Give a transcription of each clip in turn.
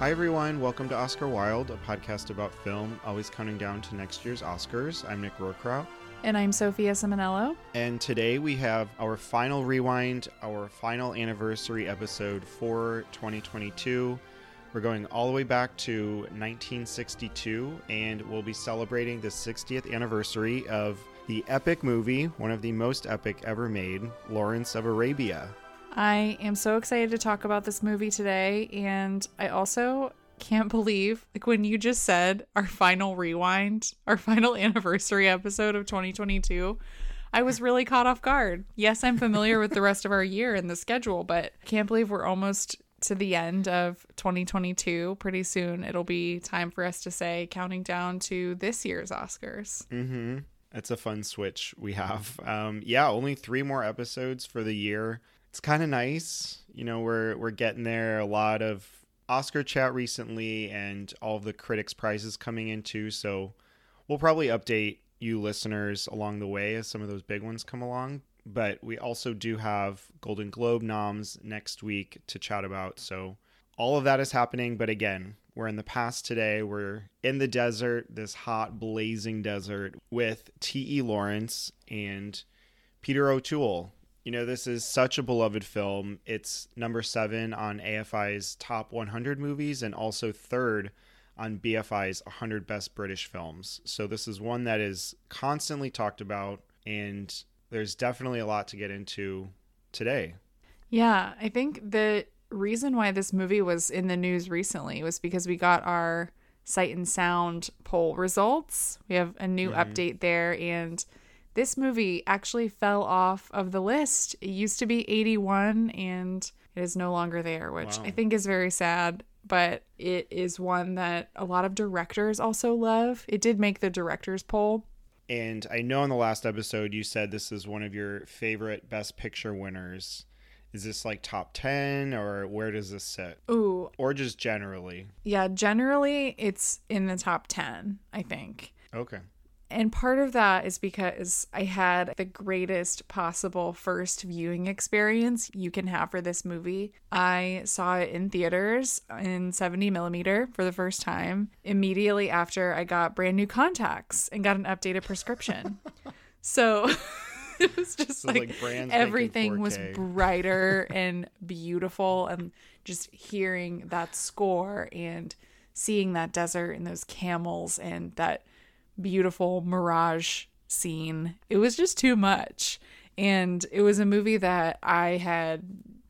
Hi, everyone. Welcome to Oscar Wilde, a podcast about film, always counting down to next year's Oscars. I'm Nick Rohrkraut. And I'm Sophia Simonello. And today we have our final rewind, our final anniversary episode for 2022. We're going all the way back to 1962, and we'll be celebrating the 60th anniversary of the epic movie, one of the most epic ever made, Lawrence of Arabia. I am so excited to talk about this movie today, and I also can't believe like when you just said our final rewind, our final anniversary episode of 2022. I was really caught off guard. Yes, I'm familiar with the rest of our year and the schedule, but I can't believe we're almost to the end of 2022. Pretty soon it'll be time for us to say counting down to this year's Oscars. Mm-hmm. It's a fun switch we have. Um, yeah, only three more episodes for the year it's kind of nice. You know, we're we're getting there. A lot of Oscar chat recently, and all the critics' prizes coming in too. So we'll probably update you listeners along the way as some of those big ones come along. But we also do have Golden Globe noms next week to chat about. So all of that is happening. But again, we're in the past today. We're in the desert, this hot, blazing desert, with T.E. Lawrence and Peter O'Toole, you know, this is such a beloved film. It's number seven on AFI's top 100 movies and also third on BFI's 100 best British films. So this is one that is constantly talked about, and there's definitely a lot to get into today. Yeah, I think the reason why this movie was in the news recently was because we got our Sight and Sound poll results. We have a new mm-hmm. update there, and this movie actually fell off of the list. It used to be 81 and it is no longer there, which wow. I think is very sad, but it is one that a lot of directors also love. It did make the directors poll. And I know in the last episode you said this is one of your favorite best picture winners. Is this like top 10 or where does this sit? Ooh. Or just generally? Yeah, generally it's in the top 10, I think. Okay. And part of that is because I had the greatest possible first viewing experience you can have for this movie. I saw it in theaters in 70 millimeter for the first time immediately after I got brand new contacts and got an updated prescription. so it was just so like, like everything was brighter and beautiful and just hearing that score and seeing that desert and those camels and that beautiful mirage scene. It was just too much. And it was a movie that I had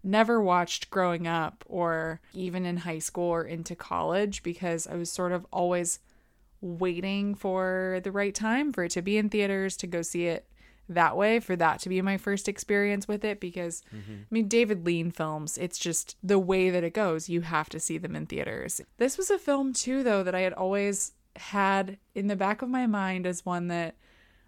never watched growing up or even in high school or into college because I was sort of always waiting for the right time for it to be in theaters to go see it that way for that to be my first experience with it because mm-hmm. I mean David Lean films it's just the way that it goes you have to see them in theaters. This was a film too though that I had always had in the back of my mind as one that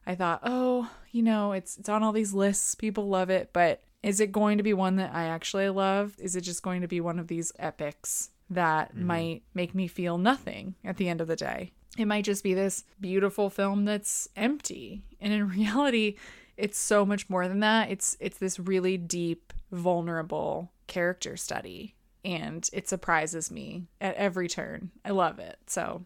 I thought, oh, you know, it's it's on all these lists, people love it, but is it going to be one that I actually love? Is it just going to be one of these epics that mm-hmm. might make me feel nothing at the end of the day? It might just be this beautiful film that's empty. And in reality, it's so much more than that. It's it's this really deep, vulnerable character study and it surprises me at every turn. I love it. So,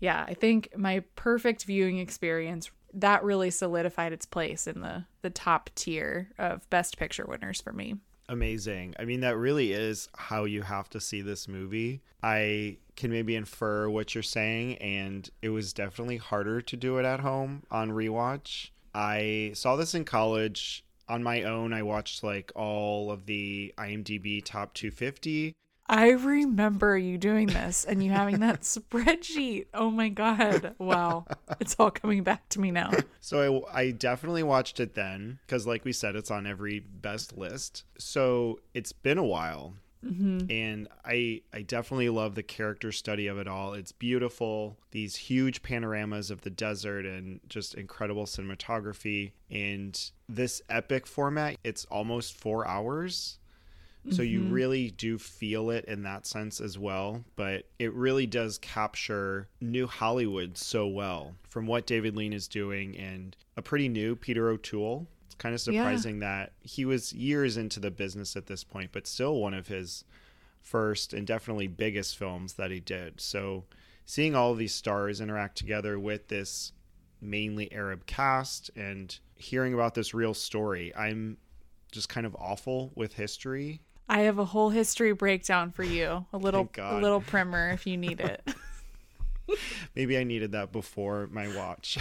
yeah, I think my perfect viewing experience that really solidified its place in the the top tier of best picture winners for me. Amazing. I mean that really is how you have to see this movie. I can maybe infer what you're saying and it was definitely harder to do it at home on rewatch. I saw this in college on my own. I watched like all of the IMDb top 250 I remember you doing this and you having that spreadsheet. Oh my god. Wow. It's all coming back to me now. So I, I definitely watched it then because like we said it's on every best list. So it's been a while. Mm-hmm. And I I definitely love the character study of it all. It's beautiful. These huge panoramas of the desert and just incredible cinematography and this epic format. It's almost 4 hours so mm-hmm. you really do feel it in that sense as well. But it really does capture new Hollywood so well from what David Lean is doing and a pretty new Peter O'Toole. It's kind of surprising yeah. that he was years into the business at this point, but still one of his first and definitely biggest films that he did. So seeing all of these stars interact together with this mainly Arab cast and hearing about this real story, I'm just kind of awful with history. I have a whole history breakdown for you. A little a little primer if you need it. Maybe I needed that before my watch.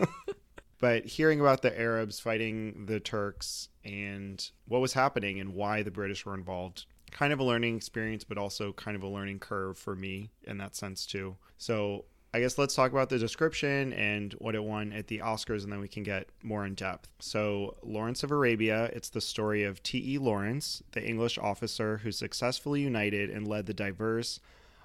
but hearing about the Arabs fighting the Turks and what was happening and why the British were involved, kind of a learning experience, but also kind of a learning curve for me in that sense, too. So I guess let's talk about the description and what it won at the Oscars, and then we can get more in depth. So, Lawrence of Arabia, it's the story of T.E. Lawrence, the English officer who successfully united and led the diverse,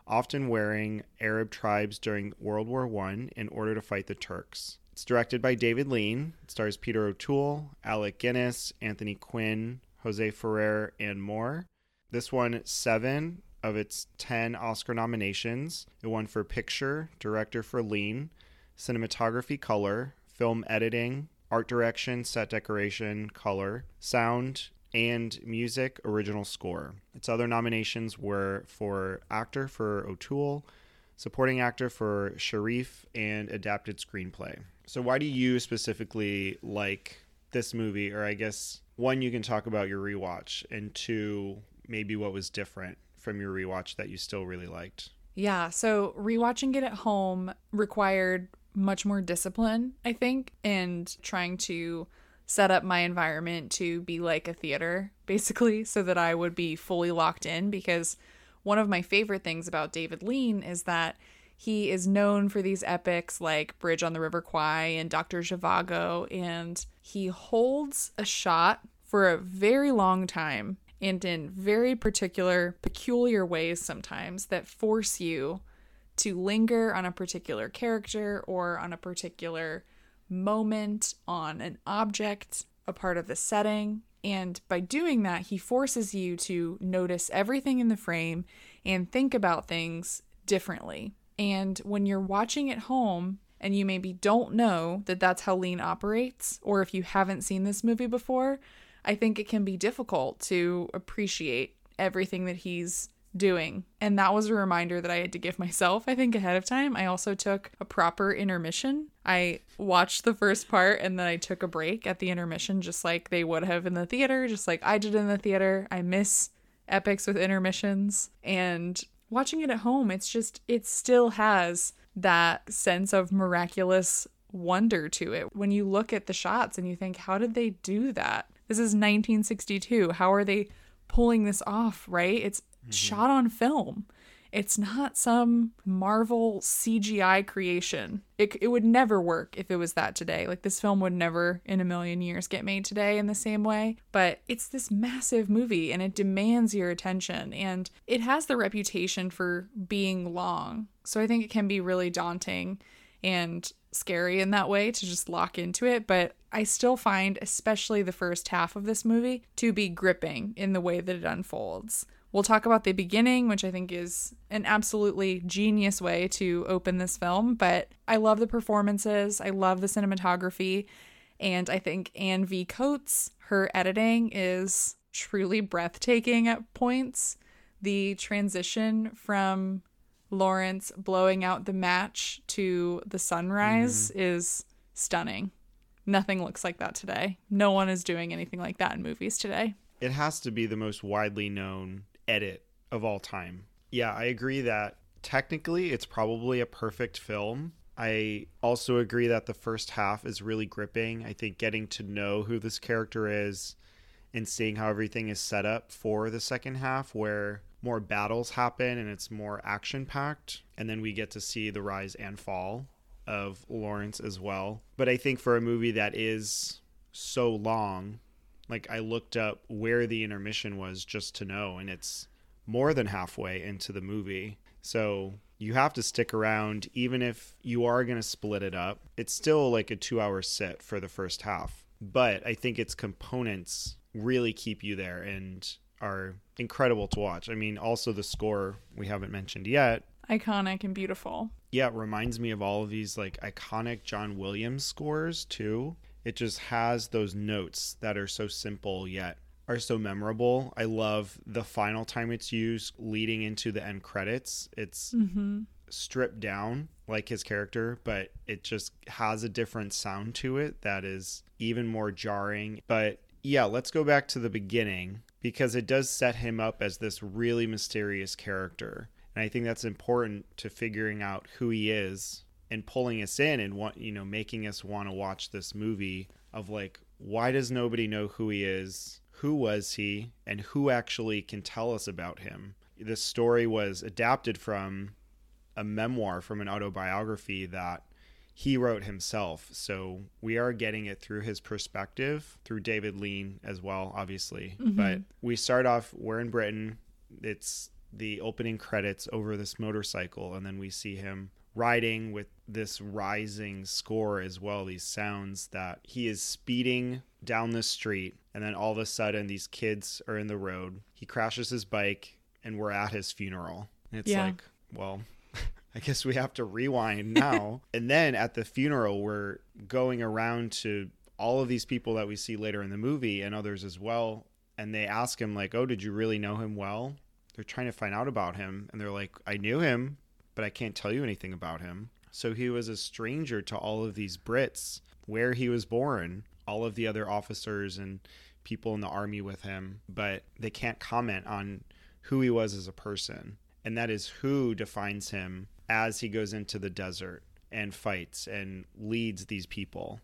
often wearing Arab tribes during World War I in order to fight the Turks. It's directed by David Lean. It stars Peter O'Toole, Alec Guinness, Anthony Quinn, Jose Ferrer, and more. This won seven of its 10 Oscar nominations. It won for Picture, Director for Lean, Cinematography Color, Film Editing, Art Direction, Set Decoration, Color, Sound, and Music Original Score. Its other nominations were for Actor for O'Toole, Supporting Actor for Sharif, and Adapted Screenplay. So, why do you specifically like this movie? Or, I guess, one, you can talk about your rewatch, and two, maybe what was different from your rewatch that you still really liked? Yeah, so rewatching it at home required much more discipline, I think, and trying to set up my environment to be like a theater, basically, so that I would be fully locked in. Because one of my favorite things about David Lean is that he is known for these epics like Bridge on the River Kwai and Dr. Zhivago, and he holds a shot for a very long time and in very particular, peculiar ways sometimes that force you to linger on a particular character or on a particular moment, on an object, a part of the setting. And by doing that, he forces you to notice everything in the frame and think about things differently. And when you're watching at home and you maybe don't know that that's how Lean operates, or if you haven't seen this movie before, I think it can be difficult to appreciate everything that he's doing. And that was a reminder that I had to give myself, I think, ahead of time. I also took a proper intermission. I watched the first part and then I took a break at the intermission, just like they would have in the theater, just like I did in the theater. I miss epics with intermissions. And watching it at home, it's just, it still has that sense of miraculous wonder to it. When you look at the shots and you think, how did they do that? This is 1962. How are they pulling this off, right? It's mm-hmm. shot on film. It's not some Marvel CGI creation. It, it would never work if it was that today. Like, this film would never in a million years get made today in the same way. But it's this massive movie and it demands your attention. And it has the reputation for being long. So I think it can be really daunting and scary in that way to just lock into it, but I still find, especially the first half of this movie, to be gripping in the way that it unfolds. We'll talk about the beginning, which I think is an absolutely genius way to open this film, but I love the performances, I love the cinematography, and I think Anne V. Coates, her editing is truly breathtaking at points. The transition from Lawrence blowing out the match to the sunrise mm. is stunning. Nothing looks like that today. No one is doing anything like that in movies today. It has to be the most widely known edit of all time. Yeah, I agree that technically it's probably a perfect film. I also agree that the first half is really gripping. I think getting to know who this character is and seeing how everything is set up for the second half, where more battles happen and it's more action packed. And then we get to see the rise and fall of Lawrence as well. But I think for a movie that is so long, like I looked up where the intermission was just to know, and it's more than halfway into the movie. So you have to stick around, even if you are going to split it up. It's still like a two hour sit for the first half. But I think its components really keep you there. And are incredible to watch. I mean, also the score we haven't mentioned yet. Iconic and beautiful. Yeah, it reminds me of all of these like iconic John Williams scores too. It just has those notes that are so simple yet are so memorable. I love the final time it's used leading into the end credits. It's Mm-hmm. stripped down like his character, but it just has a different sound to it that is even more jarring. But yeah, let's go back to the beginning because it does set him up as this really mysterious character. And I think that's important to figuring out who he is and pulling us in and what you know making us want to watch this movie of like why does nobody know who he is? Who was he? And who actually can tell us about him? This story was adapted from a memoir from an autobiography that he wrote himself. So we are getting it through his perspective, through David Lean as well, obviously. Mm-hmm. But we start off, we're in Britain. It's the opening credits over this motorcycle, and then we see him riding with this rising score as well, these sounds that he is speeding down the street, and then all of a sudden, these kids are in the road. He crashes his bike, and we're at his funeral. And it's Yeah. like, well, I guess we have to rewind now. and then at the funeral, we're going around to all of these people that we see later in the movie and others as well. And they ask him, like, oh, did you really know him well? They're trying to find out about him. And they're like, I knew him, but I can't tell you anything about him. So he was a stranger to all of these Brits, where he was born, all of the other officers and people in the army with him, but they can't comment on who he was as a person. And that is who defines him as he goes into the desert and fights and leads these people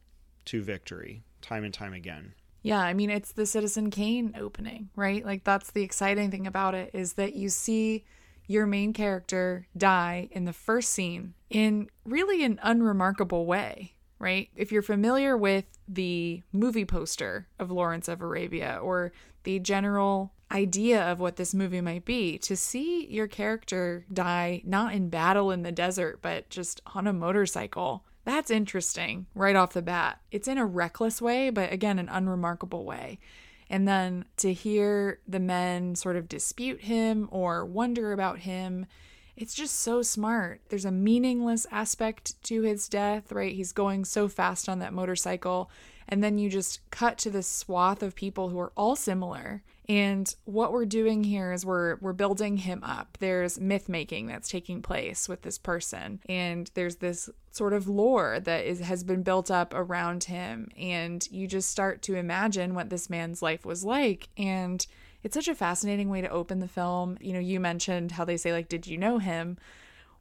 to victory time and time again. Yeah, I mean it's the Citizen Kane opening, right? Like that's the exciting thing about it is that you see your main character die in the first scene in really an unremarkable way, right? If you're familiar with the movie poster of Lawrence of Arabia or the general idea of what this movie might be, to see your character die not in battle in the desert, but just on a motorcycle that's interesting right off the bat. It's in a reckless way, but again, an unremarkable way. And then to hear the men sort of dispute him or wonder about him, it's just so smart. There's a meaningless aspect to his death, right? He's going so fast on that motorcycle. And then you just cut to this swath of people who are all similar. And what we're doing here is we're we're building him up. There's myth making that's taking place with this person, and there's this sort of lore that is has been built up around him, and you just start to imagine what this man's life was like. And it's such a fascinating way to open the film. You know, you mentioned how they say like, "Did you know him?"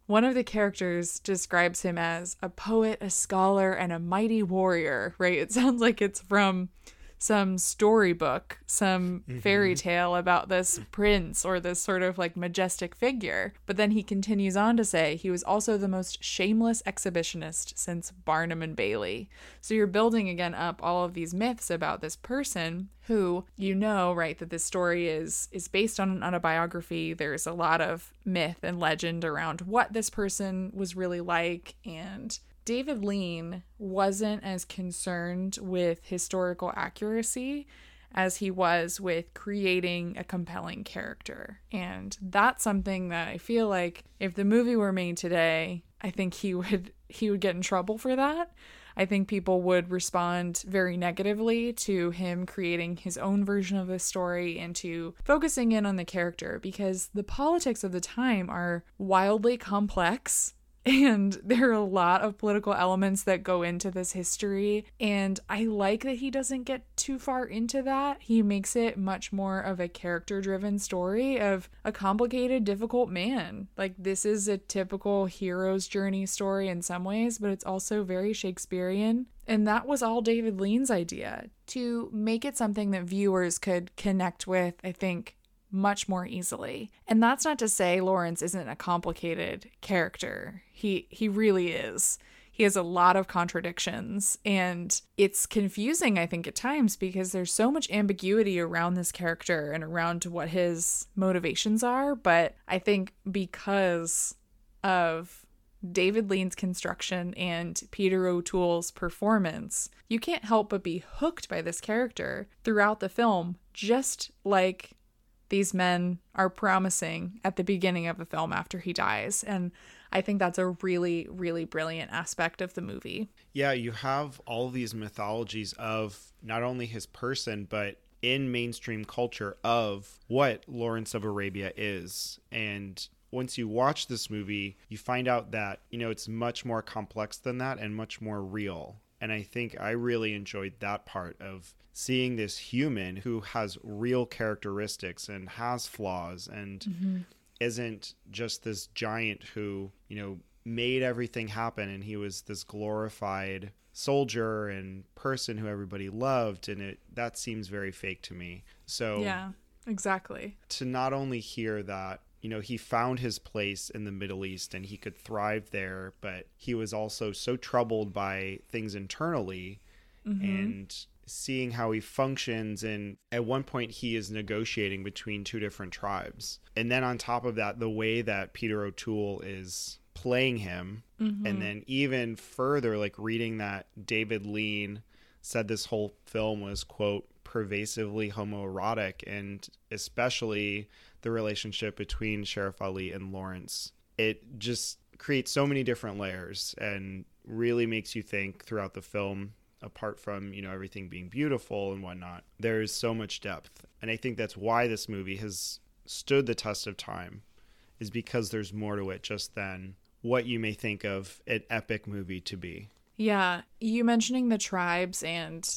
One of the characters describes him as a poet, a scholar, and a mighty warrior, right? It sounds like it's from some storybook, some mm-hmm. fairy tale about this prince or this sort of like majestic figure. But then he continues on to say he was also the most shameless exhibitionist since Barnum and Bailey. So you're building again up all of these myths about this person who you know right that this story is is based on an autobiography there's a lot of myth and legend around what this person was really like and David Lean wasn't as concerned with historical accuracy as he was with creating a compelling character. And that's something that I feel like if the movie were made today, I think he would he would get in trouble for that. I think people would respond very negatively to him creating his own version of this story and to focusing in on the character because the politics of the time are wildly complex and there are a lot of political elements that go into this history. And I like that he doesn't get too far into that. He makes it much more of a character driven story of a complicated, difficult man. Like, this is a typical hero's journey story in some ways, but it's also very Shakespearean. And that was all David Lean's idea to make it something that viewers could connect with, I think, much more easily. And that's not to say Lawrence isn't a complicated character. He he really is. He has a lot of contradictions and it's confusing I think at times because there's so much ambiguity around this character and around what his motivations are, but I think because of David Lean's construction and Peter O'Toole's performance, you can't help but be hooked by this character throughout the film, just like these men are promising at the beginning of the film after he dies. And I think that's a really, really brilliant aspect of the movie. Yeah, you have all these mythologies of not only his person, but in mainstream culture of what Lawrence of Arabia is. And once you watch this movie, you find out that, you know, it's much more complex than that and much more real. And I think I really enjoyed that part of seeing this human who has real characteristics and has flaws and mm-hmm. isn't just this giant who, you know, made everything happen and he was this glorified soldier and person who everybody loved and it that seems very fake to me. So Yeah, exactly. To not only hear that you know, he found his place in the Middle East and he could thrive there, but he was also so troubled by things internally mm-hmm. and seeing how he functions and at one point he is negotiating between two different tribes. And then on top of that, the way that Peter O'Toole is playing him mm-hmm. and then even further like reading that David Lean said this whole film was quote pervasively homoerotic and especially the relationship between Sharif Ali and Lawrence. It just creates so many different layers and really makes you think throughout the film apart from you know everything being beautiful and whatnot there's so much depth. And i think that's why this movie has stood the test of time is because there's more to it just than what you may think of an epic movie to be. Yeah. You mentioning the tribes and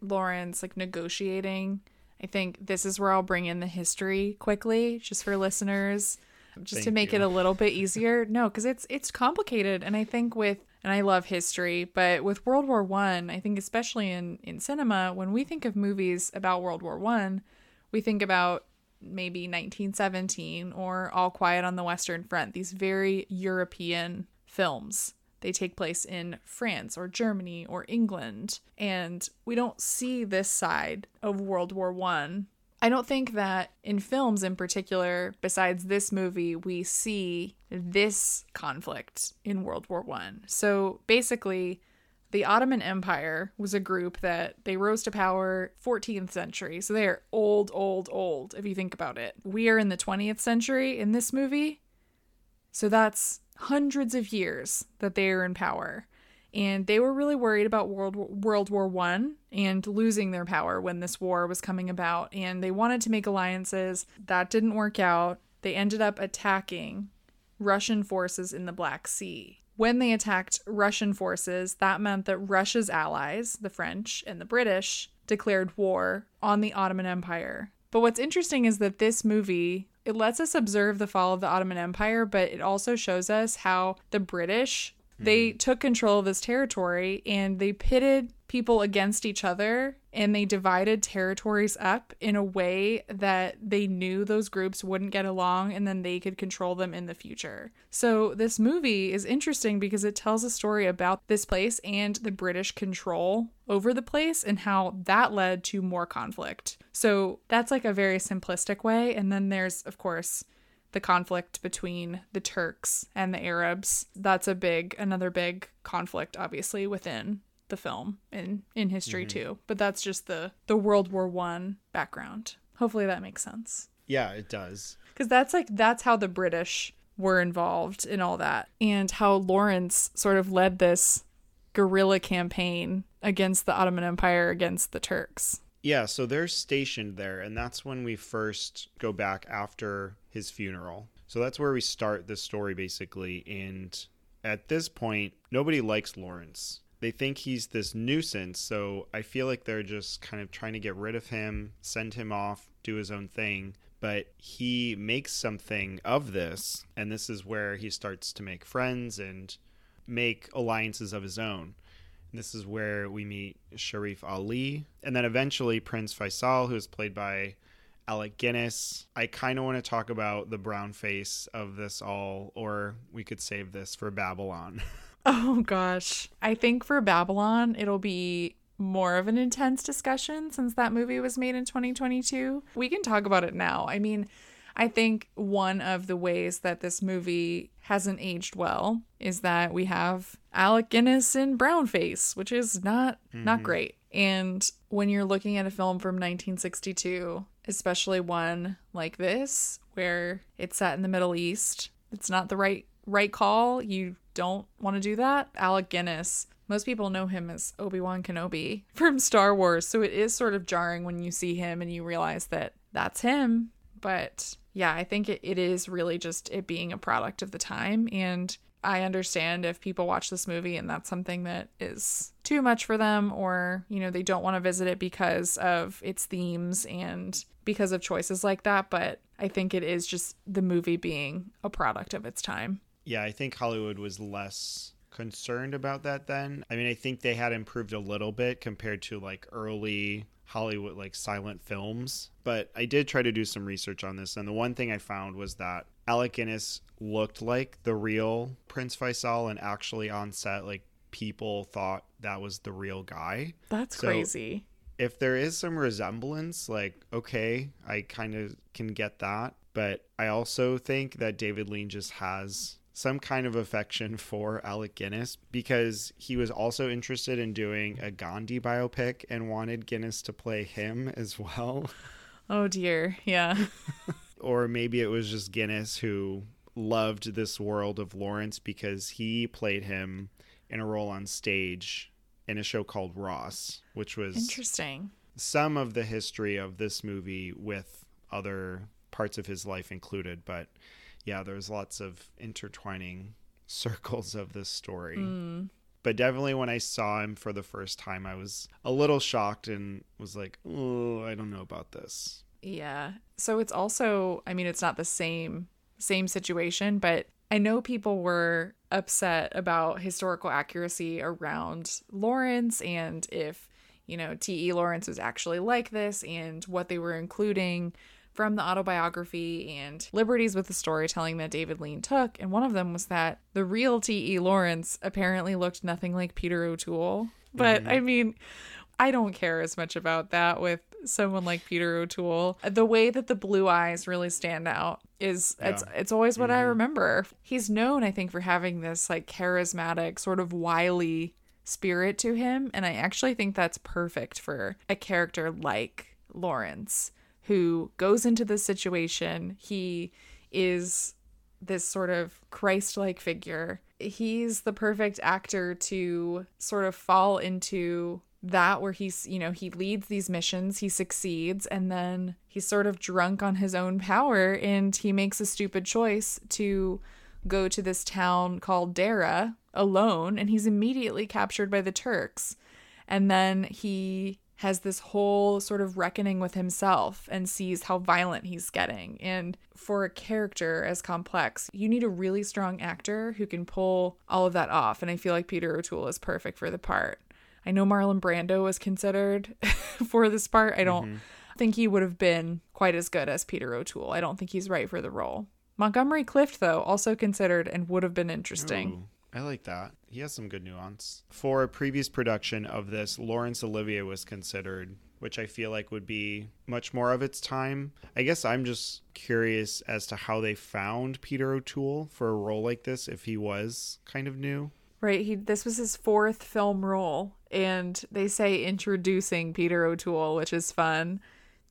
lawrence like negotiating I think this is where I'll bring in the history quickly, just for listeners, just Thank to make you. it a little bit easier. No, because it's it's complicated, and I think with and I love history, but with World War One, I, I think especially in in cinema, when we think of movies about World War One, we think about maybe 1917 or All Quiet on the Western Front. These very European films they take place in France or Germany or England, and we don't see this side of World War One. I. I don't think that in films in particular, besides this movie, we see this conflict in World War One. So basically, the Ottoman Empire was a group that they rose to power 14th century. So they are old, old, old if you think about it. We are in the 20th century in this movie. So that's hundreds of years that they are in power. And they were really worried about World World War 1 and losing their power when this war was coming about and they wanted to make alliances. That didn't work out. They ended up attacking Russian forces in the Black Sea. When they attacked Russian forces, that meant that Russia's allies, the French and the British, declared war on the Ottoman Empire. But what's interesting is that this movie it lets us observe the fall of the Ottoman Empire, but it also shows us how the British they hmm. took control of this territory and they pitted people against each other and they divided territories up in a way that they knew those groups wouldn't get along and then they could control them in the future. So, this movie is interesting because it tells a story about this place and the British control over the place and how that led to more conflict. So, that's like a very simplistic way. And then there's, of course, the conflict between the Turks and the Arabs. That's a big, another big conflict, obviously, within the film in in history mm-hmm. too. But that's just the the World War One background. Hopefully that makes sense. Yeah, it does. Because that's like that's how the British were involved in all that, and how Lawrence sort of led this guerrilla campaign against the Ottoman Empire against the Turks. Yeah, so they're stationed there, and that's when we first go back after his funeral. So that's where we start the story basically. And at this point, nobody likes Lawrence they think he's this nuisance. So I feel like they're just kind of trying to get rid of him, send him off, do his own thing. But he makes something of this, and this is where he starts to make friends and make alliances of his own. And this is where we meet Sharif Ali, and then eventually Prince Faisal, who is played by Alec Guinness. I kind of want to talk about the brown face of this all, or we could save this for Babylon. Oh gosh. I think for Babylon, it'll be more of an intense discussion since that movie was made in 2022. We can talk about it now. I mean, I think one of the ways that this movie hasn't aged well is that we have Alec Guinness in brownface, which is not mm-hmm. not great. And when you're looking at a film from 1962, especially one like this where it's set in the Middle East, it's not the right right call. You don't want to do that. Alec Guinness most people know him as Obi-Wan Kenobi from Star Wars. So it is sort of jarring when you see him and you realize that that's him. But yeah, I think it, it is really just it being a product of the time. And I understand if people watch this movie and that's something that is too much for them or, you know, they don't want to visit it because of its themes and because of choices like that. But I think it is just the movie being a product of its time. Yeah, I think Hollywood was less concerned about that then. I mean, I think they had improved a little bit compared to like early Hollywood like silent films. But I did try to do some research on this, and the one thing I found was that Alec Guinness looked like the real Prince Faisal, and actually on set, like people thought that was the real guy. That's so crazy. If there is some resemblance, like okay, I kind of can get that. But I also think that David Lean just has some kind of affection for Alec Guinness because he was also interested in doing a Gandhi biopic and wanted Guinness to play him as well. Oh dear. Yeah. or maybe it was just Guinness who loved this world of Lawrence because he played him in a role on stage in a show called Ross, which was interesting. Some of the history of this movie with other parts of his life included, but yeah, there's lots of intertwining circles of this story. Mm. But definitely when I saw him for the first time, I was a little shocked and was like, oh, I don't know about this. Yeah. So it's also, I mean, it's not the same same situation, but I know people were upset about historical accuracy around Lawrence and if, you know, T.E. Lawrence was actually like this and what they were including from the autobiography and liberties with the storytelling that David Lean took. And one of them was that the real T.E. Lawrence apparently looked nothing like Peter O'Toole. But mm-hmm. I mean, I don't care as much about that with someone like Peter O'Toole. The way that the blue eyes really stand out is yeah. it's it's always what mm-hmm. I remember. He's known, I think, for having this like charismatic, sort of wily spirit to him, and I actually think that's perfect for a character like Lawrence who goes into this situation. He is this sort of Christ like figure. He's the perfect actor to sort of fall into that where he's, you know, he leads these missions, he succeeds, and then he's sort of drunk on his own power and he makes a stupid choice to go to this town called Dara alone and he's immediately captured by the Turks. And then he has this whole sort of reckoning with himself and sees how violent he's getting. And for a character as complex, you need a really strong actor who can pull all of that off. And I feel like Peter O'Toole is perfect for the part. I know Marlon Brando was considered for this part. I don't mm-hmm. think he would have been quite as good as Peter O'Toole. I don't think he's right for the role. Montgomery Clift, though, also considered and would have been interesting. Ooh. I like that. He has some good nuance. For a previous production of this, Laurence Olivier was considered, which I feel like would be much more of its time. I guess I'm just curious as to how they found Peter O'Toole for a role like this if he was kind of new. Right, he this was his fourth film role and they say introducing Peter O'Toole, which is fun.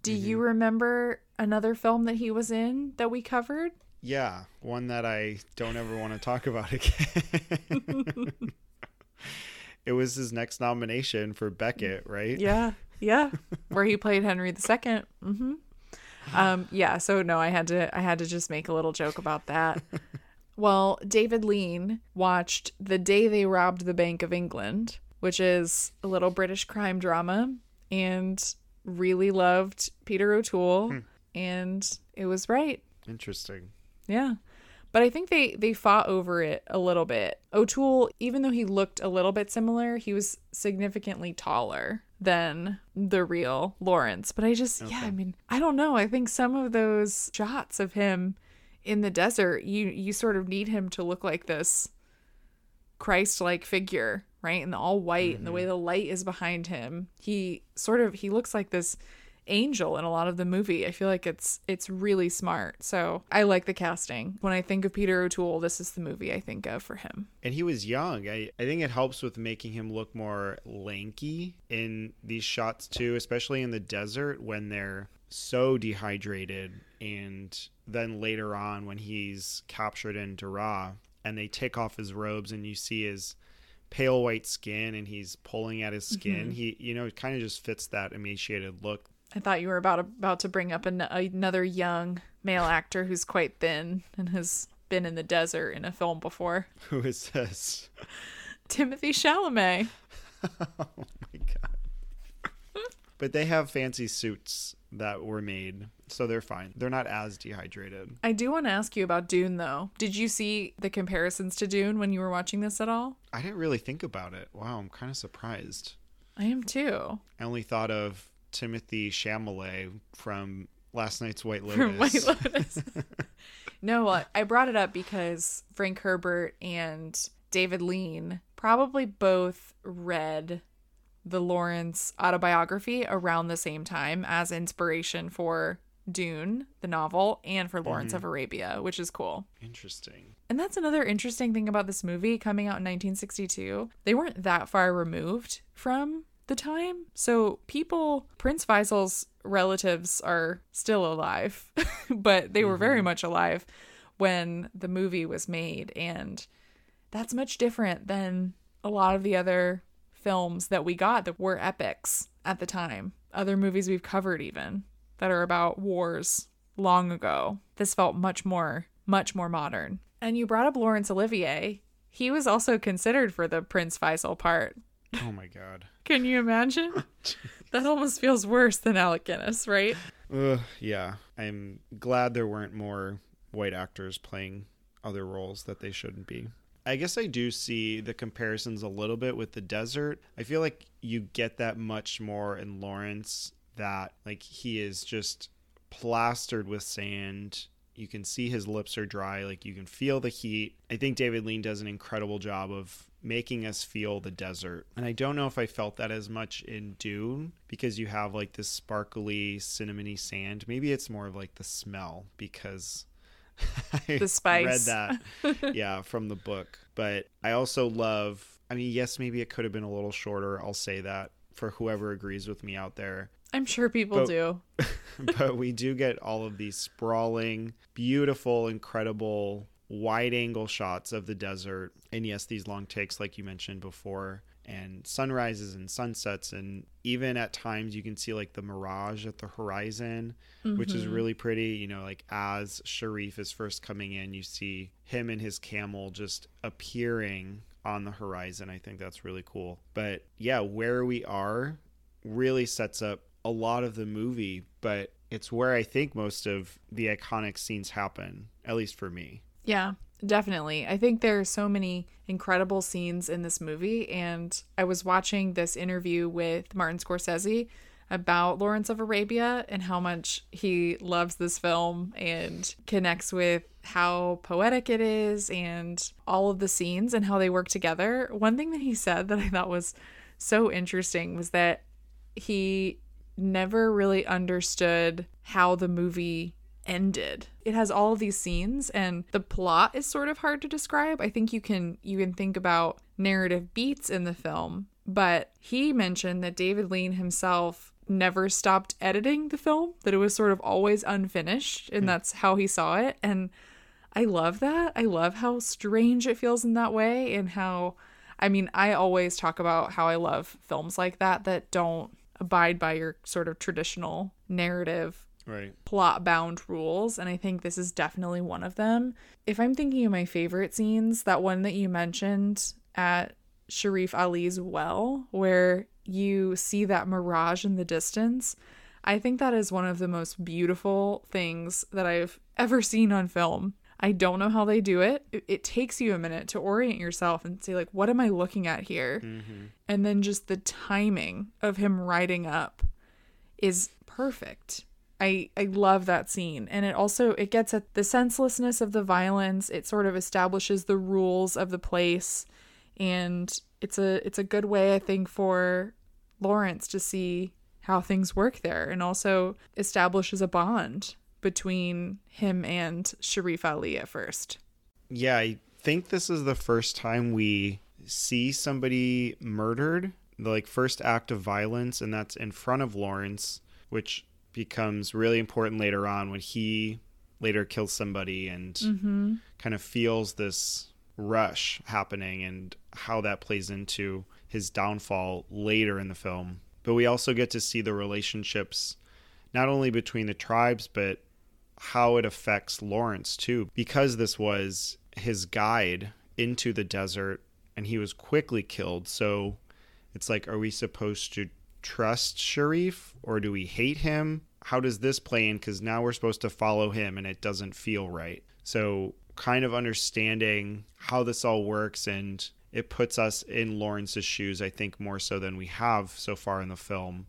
Do mm-hmm. you remember another film that he was in that we covered? Yeah, one that I don't ever want to talk about again. it was his next nomination for Becket, right? Yeah, yeah, where he played Henry II. Mm-hmm. Um, yeah. So no, I had to, I had to just make a little joke about that. well, David Lean watched The Day They Robbed the Bank of England, which is a little British crime drama, and really loved Peter O'Toole, hmm. and it was right. Interesting. Yeah. But I think they they fought over it a little bit. O'Toole, even though he looked a little bit similar, he was significantly taller than the real Lawrence. But I just okay. yeah, I mean, I don't know. I think some of those shots of him in the desert, you you sort of need him to look like this Christ-like figure, right? And the all white mm-hmm. and the way mm-hmm. the light is behind him. He sort of he looks like this angel in a lot of the movie. I feel like it's it's really smart. So I like the casting. When I think of Peter O'Toole, this is the movie I think of for him. And he was young. I, I think it helps with making him look more lanky in these shots too, especially in the desert when they're so dehydrated and then later on when he's captured in Dara and they take off his robes and you see his pale white skin and he's pulling at his skin. Mm-hmm. He, you know, it kind of just fits that emaciated look. I thought you were about about to bring up an, another young male actor who's quite thin and has been in the desert in a film before. Who is this? Timothée Chalamet. oh my god. but they have fancy suits that were made, so they're fine. They're not as dehydrated. I do want to ask you about Dune though. Did you see the comparisons to Dune when you were watching this at all? I didn't really think about it. Wow, I'm kind of surprised. I am too. I only thought of Timothée Chalamet from last night's White Lotus. From White Lotus. no, uh, I brought it up because Frank Herbert and David Lean probably both read the Lawrence autobiography around the same time as inspiration for Dune, the novel, and for Lawrence of Arabia, which is cool. Interesting. And that's another interesting thing about this movie coming out in 1962. They weren't that far removed from the time. So people, Prince Faisal's relatives are still alive, but they were very mm-hmm. much alive when the movie was made. And that's much different than a lot of the other films that we got that were epics at the time. Other movies we've covered, even that are about wars long ago. This felt much more, much more modern. And you brought up Laurence Olivier. He was also considered for the Prince Faisal part. Oh my god. Can you imagine? that almost feels worse than Alec Guinness, right? Ugh, yeah. I'm glad there weren't more white actors playing other roles that they shouldn't be. I guess I do see the comparisons a little bit with the desert. I feel like you get that much more in Lawrence that like he is just plastered with sand. You can see his lips are dry, like you can feel the heat. I think David Lean does an incredible job of making us feel the desert. And I don't know if I felt that as much in Dune because you have like this sparkly, cinnamony sand. Maybe it's more of like the smell because I The spice. read that yeah, from the book. But I also love I mean, yes, maybe it could have been a little shorter. I'll say that for whoever agrees with me out there. I'm sure people But- do. but we do get all of these sprawling, beautiful, incredible wide angle shots of the desert. And yes, these long takes, like you mentioned before, and sunrises and sunsets. And even at times, you can see like the mirage at the horizon, which is mm-hmm. really pretty. You know, like as Sharif is first coming in, you see him and his camel just appearing on the horizon. I think that's really cool. But yeah, where we are really sets up a lot of the movie, but it's where I think most of the iconic scenes happen, at least for me. Yeah, definitely. I think there are so many incredible scenes in this movie. And I was watching this interview with Martin Scorsese about Lawrence of Arabia and how much he loves this film and connects with how poetic it is and all of the scenes and how they work together. One thing that he said that I thought was so interesting was that he never really understood how the movie ended. It has all of these scenes and the plot is sort of hard to describe. I think you can you can think about narrative beats in the film, but he mentioned that David Lean himself never stopped editing the film, that it was sort of always unfinished and hmm. that's how he saw it and I love that. I love how strange it feels in that way and how I mean, I always talk about how I love films like that that don't abide by your sort of traditional narrative Right. plot bound rules and i think this is definitely one of them. If i'm thinking of my favorite scenes that one that you mentioned at sharif ali's well where you see that mirage in the distance i think that is one of the most beautiful things that i've ever seen on film. I don't know how they do it. It, it takes you a minute to orient yourself and say like what am i looking at here? Mm-hmm. And then just the timing of him riding up is perfect. I I love that scene and it also it gets at the senselessness of the violence. It sort of establishes the rules of the place and it's a it's a good way I think for Lawrence to see how things work there and also establishes a bond between him and Sharif Ali at first. Yeah, I think this is the first time we see somebody murdered, the like first act of violence, and that's in front of Lawrence, which becomes really important later on when he later kills somebody and mm-hmm. kind of feels this rush happening and how that plays into his downfall later in the film. But we also get to see the relationships not only between the tribes, but how it affects Lawrence too, because this was his guide into the desert and he was quickly killed. So it's like, are we supposed to trust Sharif or do we hate him? How does this play in? Because now we're supposed to follow him and it doesn't feel right. So, kind of understanding how this all works and it puts us in Lawrence's shoes, I think, more so than we have so far in the film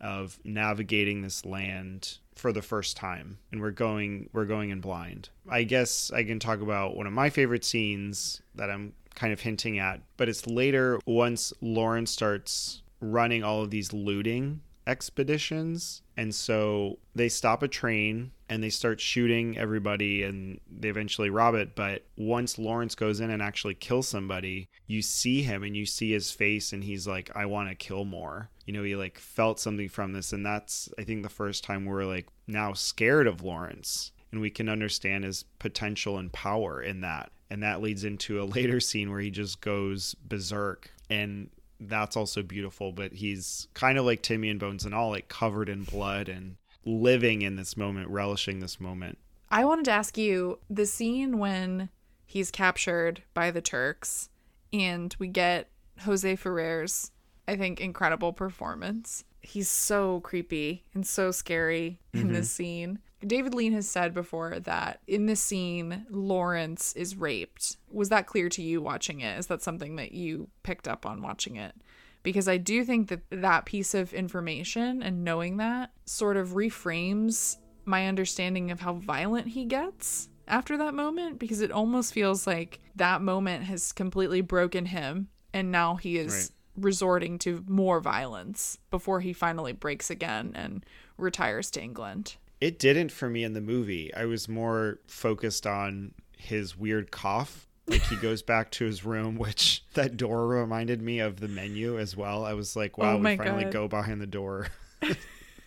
of navigating this land for the first time and we're going we're going in blind. I guess I can talk about one of my favorite scenes that I'm kind of hinting at, but it's later once Lawrence starts running all of these looting expeditions. And so they stop a train and they start shooting everybody and they eventually rob it. But once Lawrence goes in and actually kills somebody, you see him and you see his face and he's like, I want to kill more. You know, he like felt something from this. And that's, I think, the first time we're like now scared of Lawrence and we can understand his potential and power in that. And that leads into a later scene where he just goes berserk. And that's also beautiful. But he's kind of like Timmy and Bones and all, like covered in blood and living in this moment, relishing this moment. I wanted to ask you the scene when he's captured by the Turks and we get Jose Ferrer's, I think, incredible performance. He's so creepy and so scary in mm-hmm. this scene. David Lean has said before that in this scene, Lawrence is raped. Was that clear to you watching it? Is that something that you picked up on watching it? Because I do think that that piece of information and knowing that sort of reframes my understanding of how violent he gets after that moment because it almost feels like that moment has completely broken him and now he is right. resorting to more violence before he finally breaks again and retires to England. It didn't for me in the movie. I was more focused on his weird cough. Like he goes back to his room, which that door reminded me of the menu as well. I was like, wow, oh we finally God. go behind the door.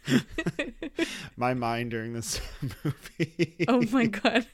my mind during this movie. Oh my God.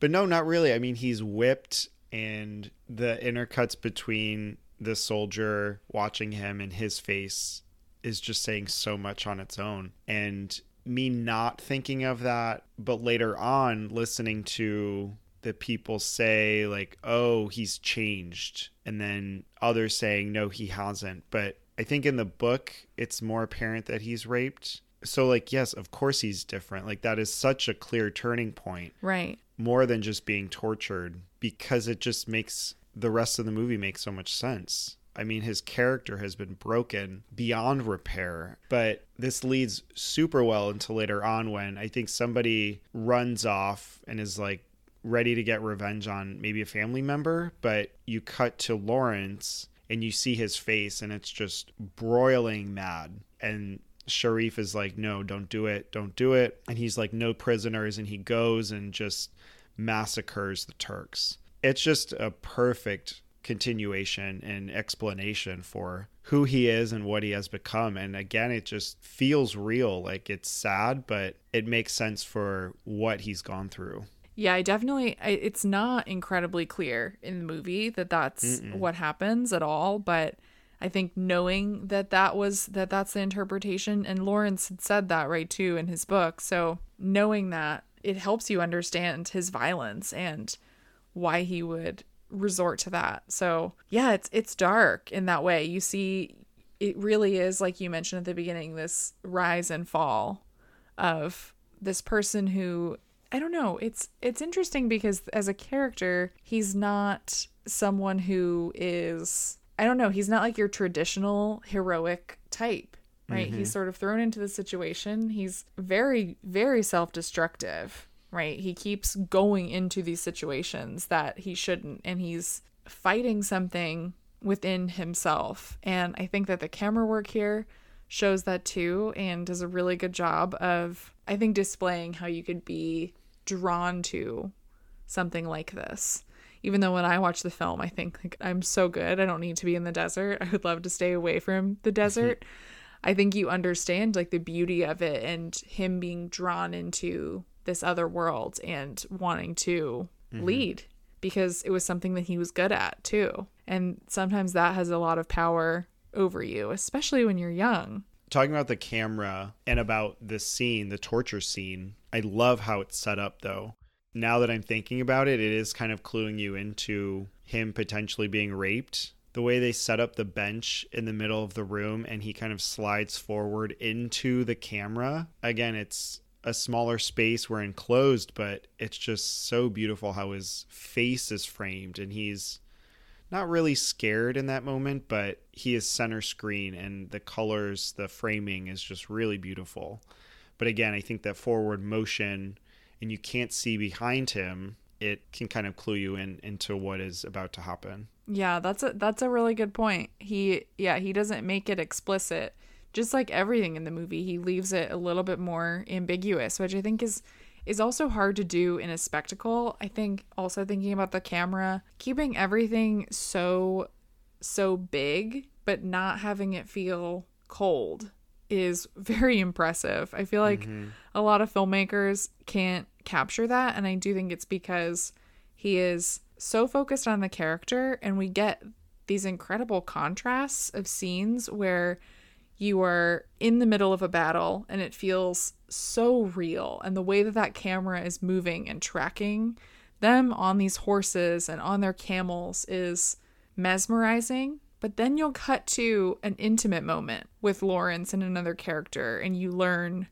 but no, not really. I mean, he's whipped, and the intercuts between the soldier watching him and his face is just saying so much on its own. And me not thinking of that, but later on listening to the people say like, "Oh, he's changed," and then others saying, "No, he hasn't." But I think in the book, it's more apparent that he's raped. So like, yes, of course he's different. Like that is such a clear turning point. Right. More than just being tortured because it just makes the rest of the movie make so much sense. I mean, his character has been broken beyond repair. But this leads super well into later on when I think somebody runs off and is like ready to get revenge on maybe a family member. But you cut to Lawrence and you see his face and it's just broiling mad. And Sharif is like, no, don't do it. Don't do it. And he's like, no prisoners. And he goes and just massacres the Turks. It's just a perfect continuation and explanation for who he is and what he has become. And again, it just feels real. Like it's sad, but it makes sense for what he's gone through. Yeah, I definitely, I, it's not incredibly clear in the movie that that's Mm-mm. what happens at all, but I think knowing that that was, that that's the interpretation, and Lawrence had said that right too in his book. So knowing that, it helps you understand his violence and why he would resort to that. So, yeah, it's it's dark in that way. You see it really is like you mentioned at the beginning this rise and fall of this person who I don't know, it's it's interesting because as a character, he's not someone who is I don't know, he's not like your traditional heroic type right? Mm-hmm. He's sort of thrown into the situation. He's very, very self destructive right? He keeps going into these situations that he shouldn't, and he's fighting something within himself. And I think that the camera work here shows that too and does a really good job of, I think, displaying how you could be drawn to something like this. Even though when I watch the film, I think like I'm so good. I don't need to be in the desert. I would love to stay away from the desert. I think you understand like the beauty of it and him being drawn into this other world and wanting to mm-hmm. lead because it was something that he was good at too. And sometimes that has a lot of power over you, especially when you're young. Talking about the camera and about this scene, the torture scene, I love how it's set up though. Now that I'm thinking about it, it is kind of cluing you into him potentially being raped. The way they set up the bench in the middle of the room and he kind of slides forward into the camera. Again, it's a smaller space we're enclosed but it's just so beautiful how his face is framed and he's not really scared in that moment but he is center screen and the colors the framing is just really beautiful. But again i think that forward motion and you can't see behind him it can kind of clue you in into what is about to happen. Yeah that's a that's a really good point. He yeah he doesn't make it explicit just like everything in the movie, he leaves it a little bit more ambiguous, which I think is is also hard to do in a spectacle. I think also thinking about the camera, keeping everything so so big but not having it feel cold is very impressive. I feel like mm-hmm. a lot of filmmakers can't capture that and I do think it's because he is so focused on the character and we get these incredible contrasts of scenes where you are in the middle of a battle and it feels so real and the way that that camera is moving and tracking them on these horses and on their camels is mesmerizing. But then you'll cut to an intimate moment with Lawrence and another character and you learn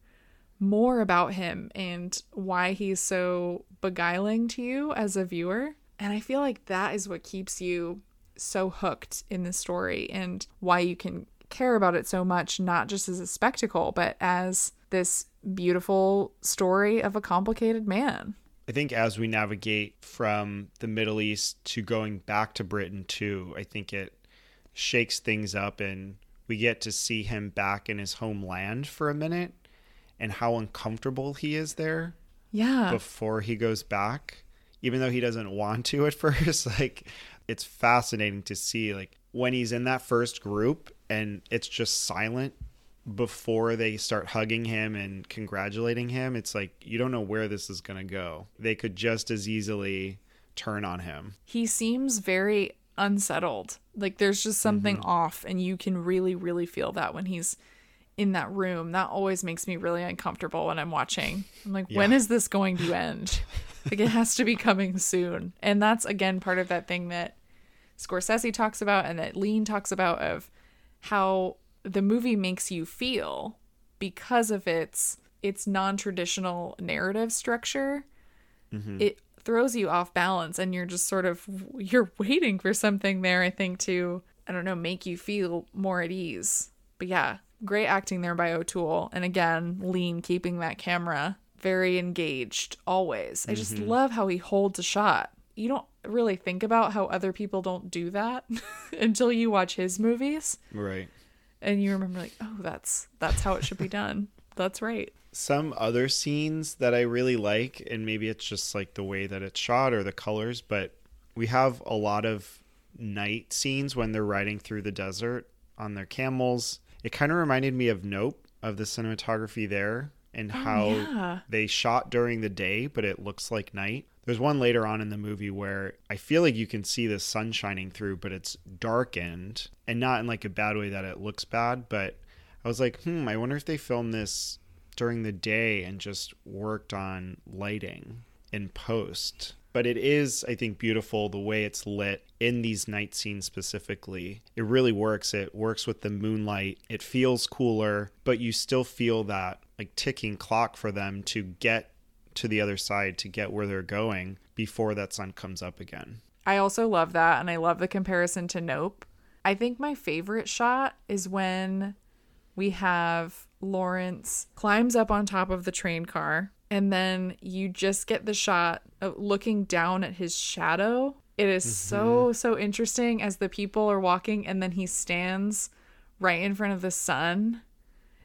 more about him and why he's so beguiling to you as a viewer. And i feel like that is what keeps you so hooked in the story and why you can care about it so much, not just as a spectacle, but as this beautiful story of a complicated man. I think as we navigate from the Middle East to going back to Britain too, I think it shakes things up and we get to see him back in his homeland for a minute and how uncomfortable he is there. Yeah. Before he goes back, even though he doesn't want to at first, like it's fascinating to see like when he's in that first group and it's just silent before they start hugging him and congratulating him, it's like you don't know where this is going to go. They could just as easily turn on him. He seems very unsettled. Like there's just something mm-hmm. off, and you can really, really feel that when he's in that room. That always makes me really uncomfortable when I'm watching. I'm like, yeah. when is this going to end? like it has to be coming soon. And that's again part of that thing that Scorsese talks about and that Lean talks about of how the movie makes you feel because of its its non-traditional narrative structure. Mm-hmm. It throws you off balance and you're just sort of you're waiting for something there I think to I don't know make you feel more at ease. But yeah, great acting there by O'Toole and again, Lean keeping that camera very engaged always. I just mm-hmm. love how he holds a shot. You don't really think about how other people don't do that until you watch his movies. Right. And you remember like, oh, that's that's how it should be done. that's right. Some other scenes that I really like and maybe it's just like the way that it's shot or the colors, but we have a lot of night scenes when they're riding through the desert on their camels. It kind of reminded me of Nope of the cinematography there and oh, how yeah. they shot during the day but it looks like night there's one later on in the movie where I feel like you can see the sun shining through, but it's darkened and not in like a bad way that it looks bad. But I was like, hmm, I wonder if they filmed this during the day and just worked on lighting in post. But it is, I think, beautiful the way it's lit in these night scenes specifically. It really works. It works with the moonlight. It feels cooler, but you still feel that like ticking clock for them to get to the other side to get where they're going before that sun comes up again. I also love that and I love the comparison to Nope. I think my favorite shot is when we have Lawrence climbs up on top of the train car and then you just get the shot of looking down at his shadow. It is mm-hmm. so so interesting as the people are walking and then he stands right in front of the sun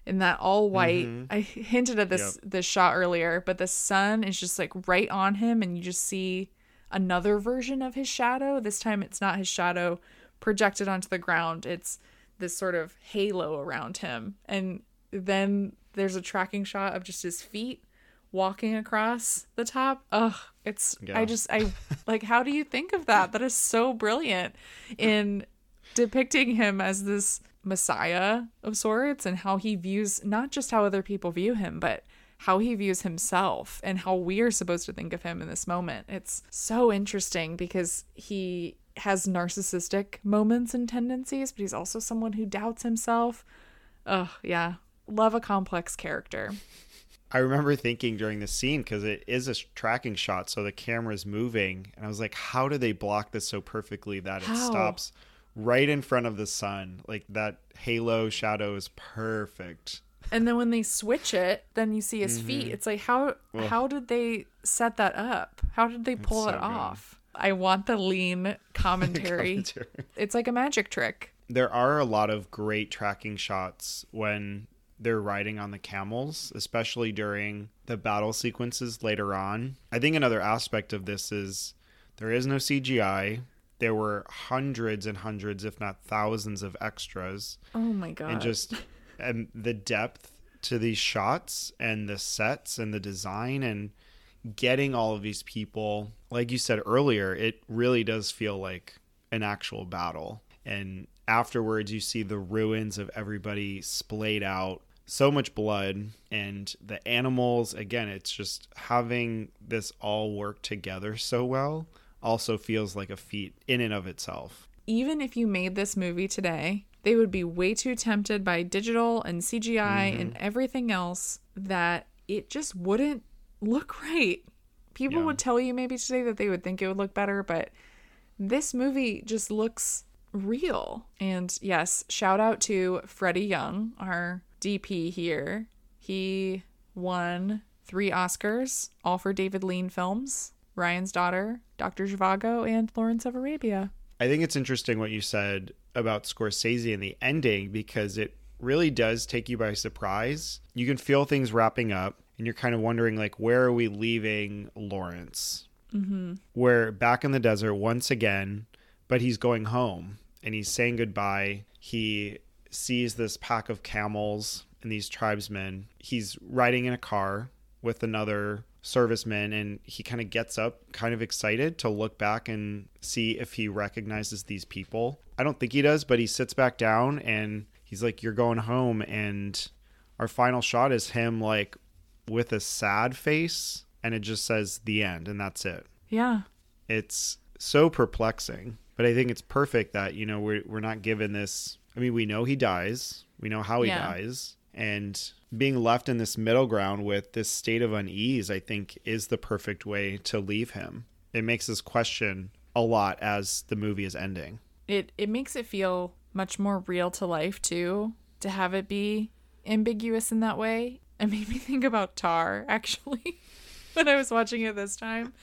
in that all white. Mm-hmm. I hinted at this yep. this shot earlier, but the sun is just like right on him, and you just see another version of his shadow. This time, it's not his shadow projected onto the ground. It's this sort of halo around him, and then there's a tracking shot of just his feet walking across the top. Ugh, it's Yeah. I just I like how do you think of that? That is so brilliant in depicting him as this messiah of sorts and how he views not just how other people view him, but how he views himself and how we are supposed to think of him in this moment. It's so interesting because he has narcissistic moments and tendencies, but he's also someone who doubts himself. Ugh, yeah. Love a complex character. I remember thinking during the scene because it is a tracking shot, so the camera's moving, and I was like, "How do they block this so perfectly that it How? stops right in front of the sun? Like that halo shadow is perfect." And then when they switch it, then you see his Mm-hmm. feet. It's like how how did they set that up? How did they pull so it good. off? I want the lean commentary. Commentary. it's like a magic trick. There are a lot of great tracking shots when they're riding on the camels, especially during the battle sequences later on. I think another aspect of this is there is no CGI. There were hundreds and hundreds, if not thousands, of extras. Oh my god. and just and the depth to these shots and the sets and the design and getting all of these people like you said earlier it really does feel like an actual battle and afterwards you see the ruins of everybody splayed out so much blood and the animals again it's just having this all work together so well also feels like a feat in and of itself even if you made this movie today, they would be way too tempted by digital and CGI Mm-hmm. and everything else that it just wouldn't look right. People Yeah. would tell you maybe today that they would think it would look better, but this movie just looks real. And yes, shout out to Freddie Young, our DP here. He won three Oscars, all for David Lean films, Ryan's Daughter, Dr. Zhivago, and Lawrence of Arabia. I think it's interesting what you said about Scorsese and the ending because it really does take you by surprise. You can feel things wrapping up, and you're kind of wondering, like, where are we leaving Lawrence? Mm-hmm. We're back in the desert once again, but he's going home and he's saying goodbye. He sees this pack of camels and these tribesmen. He's riding in a car with another serviceman and he kind of gets up kind of excited to look back and see if he recognizes these people. I don't think he does, but he sits back down and he's like you're going home and our final shot is him like with a sad face and it just says the end and that's it. Yeah. It's so perplexing, but I think it's perfect that, you know, we're we're not given this I mean, we know he dies. We know how he Yeah. dies and being left in this middle ground with this state of unease i think is the perfect way to leave him. It makes us question a lot as the movie is ending. It it makes it feel much more real to life too to have it be ambiguous in that way. It made me think about Tár actually when i was watching it this time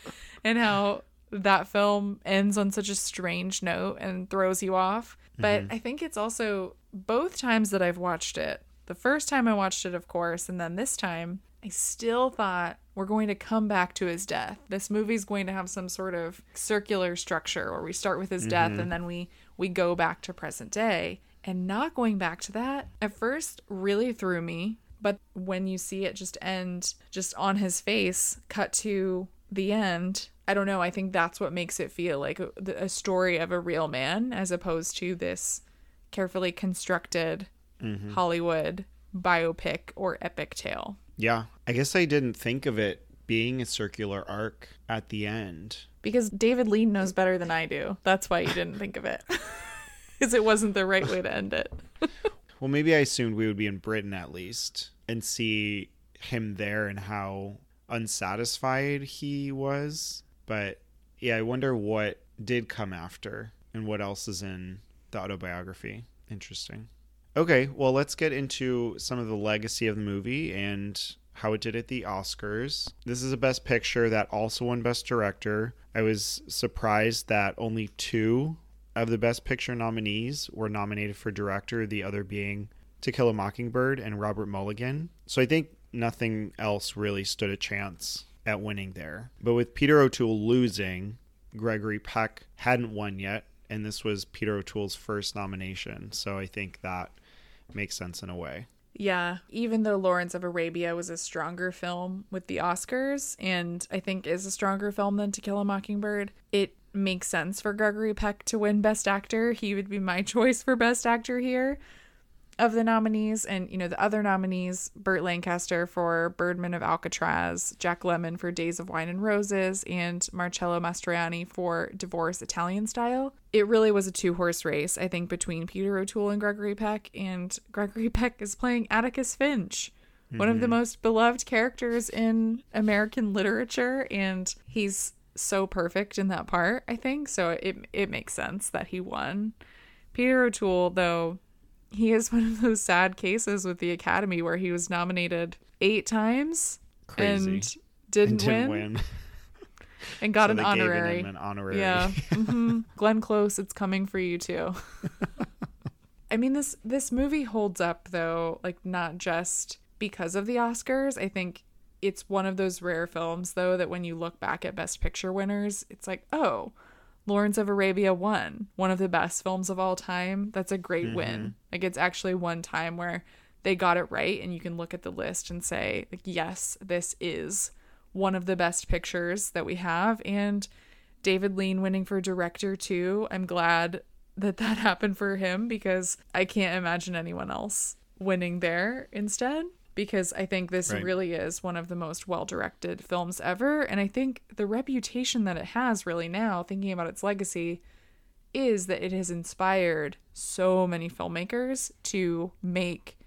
and how that film ends on such a strange note and throws you off. But mm-hmm. i think it's also both times that i've watched it the first time i watched it of course and then this time i still thought we're going to come back to his death. This movie's going to have some sort of circular structure where we start with his death mm-hmm. and then we we go back to present day. And not going back to that at first really threw me. But when you see it just end just on his face cut to the end i don't know i think that's what makes it feel like a, a story of a real man as opposed to this carefully constructed Mm-hmm. hollywood biopic or epic tale. Yeah. I guess i didn't think of it being a circular arc at the end. Because david lean knows better than i do. That's why you didn't think of it. Because it wasn't the right way to end it. Well maybe i assumed we would be in britain at least and see him there and how unsatisfied he was. But yeah i wonder what did come after and what else is in the autobiography. Interesting okay well let's get into some of the legacy of the movie and how it did at the oscars. This is a best picture that also won best director. I was surprised that only two of the best picture nominees were nominated for director the other being to kill a mockingbird and robert mulligan. So i think nothing else really stood a chance at winning there. But with peter o'toole losing gregory peck hadn't won yet and this was peter o'toole's first nomination. So i think that makes sense in a way Yeah, even though Lawrence of Arabia was a stronger film with the Oscars, and I think is a stronger film than To Kill a Mockingbird, it makes sense for Gregory Peck to win Best Actor. He would be my choice for Best Actor here of the nominees. And, you know, the other nominees Burt Lancaster for Birdman of Alcatraz, Jack Lemmon for Days of Wine and Roses, and Marcello Mastroianni for Divorce Italian Style. It really was a two horse race, I think, between Peter O'Toole and Gregory Peck. And Gregory Peck is playing Atticus Finch. One of the mm-hmm. most beloved characters in American literature, and he's so perfect in that part, I think. So it it makes sense that he won. Peter O'Toole, though, he is one of those sad cases with the Academy where he was nominated eight times Crazy. and didn't, And didn't win, win. and got So an honorary. an honorary. Yeah. hmm Glenn Close, it's coming for you too. I mean this this movie holds up though, like not just because of the Oscars. I think it's one of those rare films though that when you look back at best picture winners, it's like, "Oh, Lawrence of Arabia won. One of the best films of all time. That's a great mm-hmm. win." Like it's actually one time where they got it right and you can look at the list and say, like, "Yes, this is one of the best pictures that we have." And David Lean winning for director too. I'm glad that that happened for him because I can't imagine anyone else winning there instead because I think this Right. really is one of the most well-directed films ever and I think the reputation that it has really now thinking about its legacy is that it has inspired so many filmmakers to make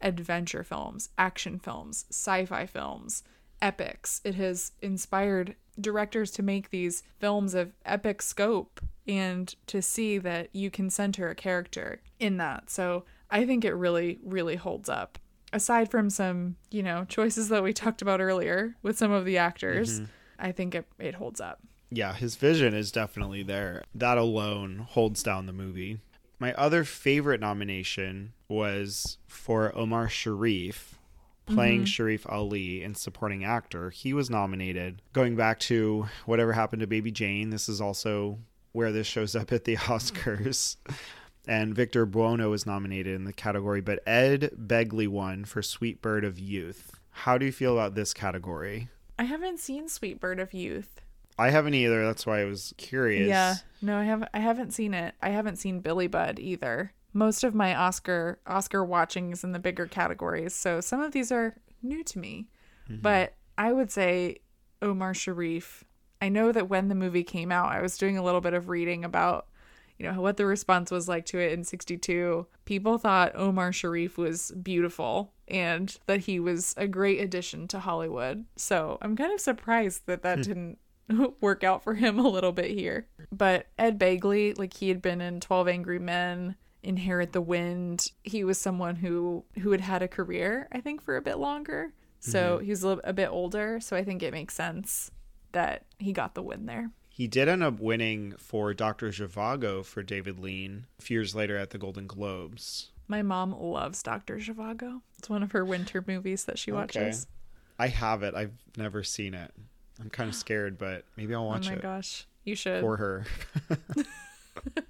adventure films, action films, sci-fi films, epics. It has inspired directors to make these films of epic scope and to see that you can center a character in that. So I think it really, really holds up. Aside from some, you know, choices that we talked about earlier with some of the actors, mm-hmm. I think it, it holds up. yeah, his vision is definitely there. That alone holds down the movie. My other favorite nomination was for Omar Sharif playing mm-hmm. Sharif Ali in supporting actor. He was nominated. Going back to whatever happened to Baby Jane, this is also where this shows up at the Oscars. And Victor Buono was nominated in the category, but Ed Begley won for Sweet Bird of Youth. How do you feel about this category? I haven't seen Sweet Bird of Youth. I haven't either. That's why I was curious. Yeah, no, I haven't I haven't seen it. I haven't seen Billy Budd either. Most of my Oscar Oscar watching is in the bigger categories, so some of these are new to me. Mm-hmm. But I would say Omar Sharif. I know that when the movie came out, I was doing a little bit of reading about you know what the response was like to it in 62 people thought omar sharif was beautiful and that he was a great addition to hollywood. So i'm kind of surprised that that hmm. didn't work out for him a little bit here. But ed begley like he had been in 12 angry men inherit the wind. He was someone who who had had a career i think for a bit longer. So mm-hmm. he was a, little, a bit older. So i think it makes sense that he got the win there He did end up winning for Dr. Zhivago for David Lean a few years later at the Golden Globes. My mom loves Dr. Zhivago. It's one of her winter movies that she watches. Okay. I have it. I've never seen it. I'm kind of scared, but maybe I'll watch it. Oh my it gosh. You should. for her.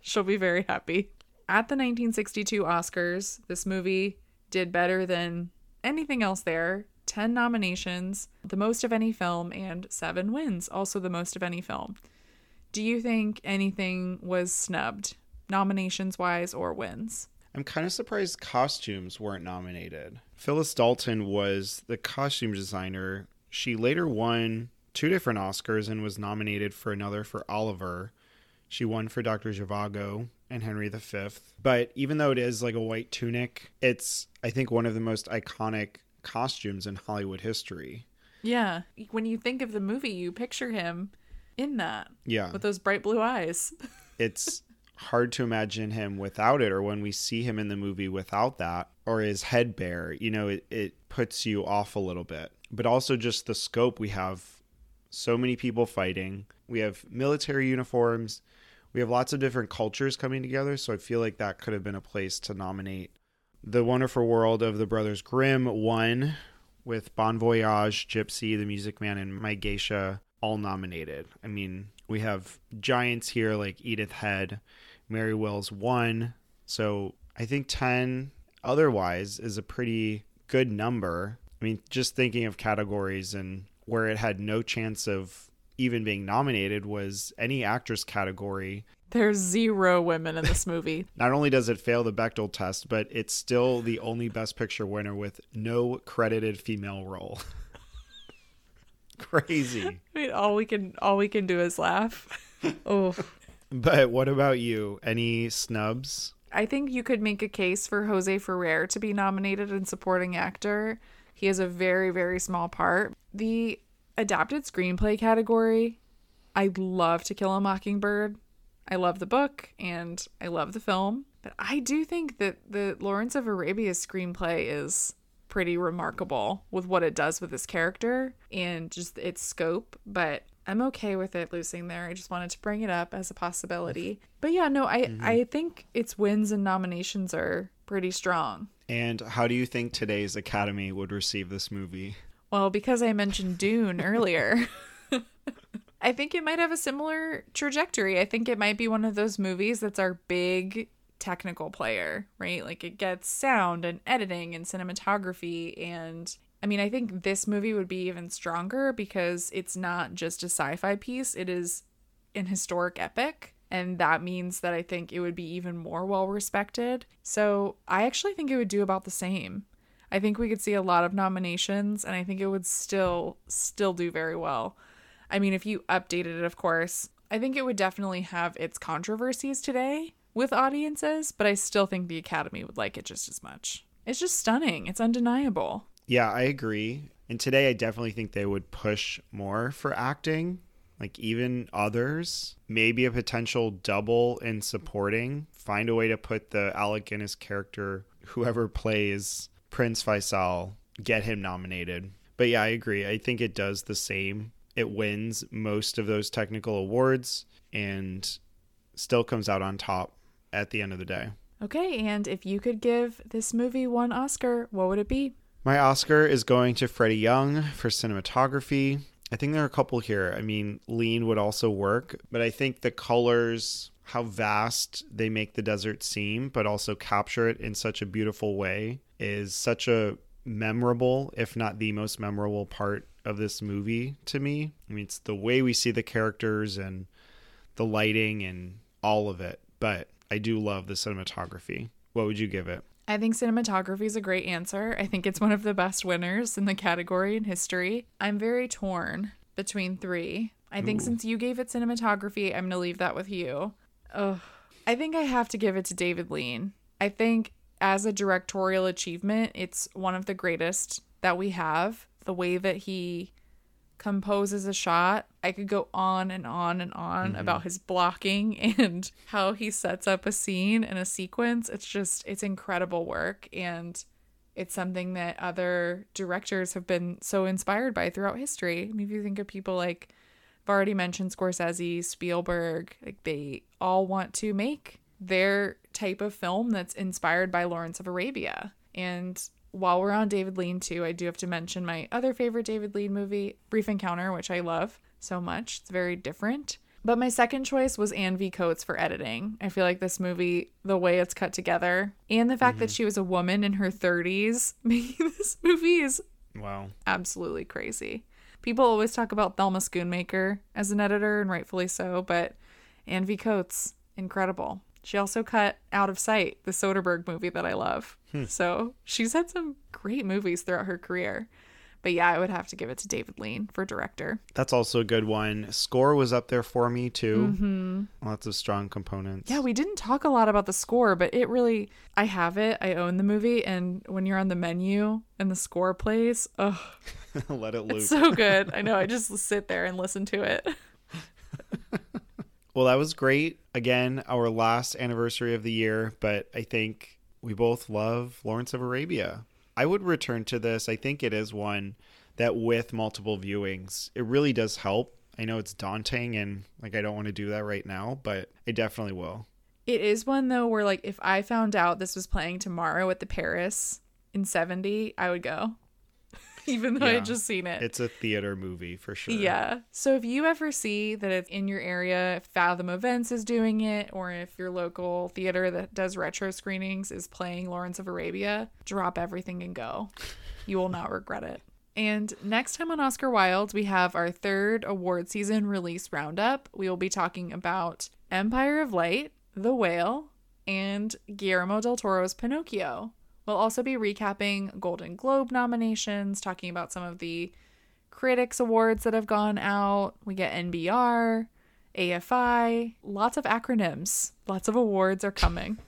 She'll be very happy. At the 1962 Oscars, this movie did better than anything else there. 10 nominations, the most of any film, and seven wins, also the most of any film. Do you think anything was snubbed, nominations wise or wins? I'm kind of surprised costumes weren't nominated. Phyllis Dalton was the costume designer. She later won two different Oscars and was nominated for another for Oliver. She won for Dr. Zhivago and Henry V. But even though it is like a white tunic, it's, I think, one of the most iconic costumes in Hollywood history. Yeah. When you think of the movie, you picture him in that Yeah. with those bright blue eyes. it's hard to imagine him without it or when we see him in the movie without that or his head bare you know it, it puts you off a little bit but also just the scope we have so many people fighting we have military uniforms we have lots of different cultures coming together so i feel like that could have been a place to nominate the wonderful world of the brothers grimm won with bon voyage gypsy the music man and my geisha all nominated i mean we have giants here like edith head mary wills won so i think 10 otherwise is a pretty good number. I mean, just thinking of categories and where it had no chance of even being nominated was any actress category. There's zero women in this movie. Not only does it fail the Bechdel test, but it's still the only Best Picture winner with no credited female role. Crazy. I mean, all we can all we can do is laugh. oh. But what about you? Any snubs? I think you could make a case for Jose Ferrer to be nominated in supporting actor. He has a very, very small part. The adapted screenplay category, I love To Kill a Mockingbird. I love the book and I love the film. But I do think that the Lawrence of Arabia screenplay is pretty remarkable with what it does with this character and just its scope. But I'm okay with it losing there. I just wanted to bring it up as a possibility. But yeah, no, I mm-hmm. I think its wins and nominations are pretty strong. And how do you think today's Academy would receive this movie? Well, because I mentioned Dune earlier. I think it might have a similar trajectory. I think it might be one of those movies that's our big technical player, right? Like it gets sound and editing and cinematography and I mean, I think this movie would be even stronger because it's not just a sci-fi piece, it is an historic epic and that means that I think it would be even more well respected. So, I actually think it would do about the same. I think we could see a lot of nominations and I think it would still still do very well. I mean, if you updated it, of course, I think it would definitely have its controversies today with audiences, but I still think the Academy would like it just as much. It's just stunning. It's undeniable. Yeah, I agree. And today I definitely think they would push more for acting, like even others. Maybe a potential double in supporting. Find a way to put the Alec Guinness character, whoever plays Prince Faisal, get him nominated. But yeah, I agree. I think it does the same. It wins most of those technical awards and still comes out on top at the end of the day. Okay, and if you could give this movie one Oscar, what would it be? My Oscar is going to Freddie Young for cinematography. I think there are a couple here. I mean, lean would also work, but I think the colors, how vast they make the desert seem, but also capture it in such a beautiful way is such a memorable, if not the most memorable part of this movie to me. I mean, it's the way we see the characters and the lighting and all of it, but I do love the cinematography. What would you give it? I think cinematography is a great answer. I think it's one of the best winners in the category in history. I'm very torn between three. I think Ooh. since you gave it cinematography, I'm going to leave that with you. Ugh. I think I have to give it to David Lean. I think as a directorial achievement, it's one of the greatest that we have. The way that he composes a shot. I could go on and on and on mm-hmm. about his blocking and how he sets up a scene and a sequence. It's just, it's incredible work. And it's something that other directors have been so inspired by throughout history. I mean, if you think of people like, I've already mentioned Scorsese, Spielberg, like they all want to make their type of film that's inspired by Lawrence of Arabia. And while we're on David Lean too, I do have to mention my other favorite David Lean movie, Brief Encounter, which I love so much. It's very different. But my second choice was Anne V. Coates for editing. I feel like this movie, the way it's cut together, and the fact mm-hmm. that she was a woman in her 30s, making this movie is wow, absolutely crazy. People always talk about Thelma Schoonmaker as an editor, and rightfully so, but Anne V. Coates, incredible. She also cut Out of Sight, the Soderbergh movie that I love. Hmm. So she's had some great movies throughout her career. But yeah, I would have to give it to David Lean for director. That's also a good one. Score was up there for me too. Mm-hmm. Lots of strong components. Yeah, we didn't talk a lot about the score, but it really, I have it. I own the movie. And when you're on the menu and the score plays, oh, let it loop. It's so good. I know. I just sit there and listen to it. well, that was great. Again, our last anniversary of the year, but I think we both love Lawrence of Arabia. I would return to this. I think it is one that with multiple viewings, it really does help. I know it's daunting and like I don't want to do that right now, but I definitely will. It is one though where like if I found out this was playing tomorrow at the Paris in 70, I would go. even though I Yeah. had just seen it. It's a theater movie for sure. Yeah. So if you ever see that it's in your area, if Fathom Events is doing it, or if your local theater that does retro screenings is playing Lawrence of Arabia, drop everything and go. You will not regret it. And next time on Oscar Wilde, we have our third award season release roundup. We will be talking about Empire of Light, The Whale, and Guillermo del Toro's Pinocchio. We'll also be recapping Golden Globe nominations, talking about some of the critics awards that have gone out. We get NBR, AFI, lots of acronyms. Lots of awards are coming.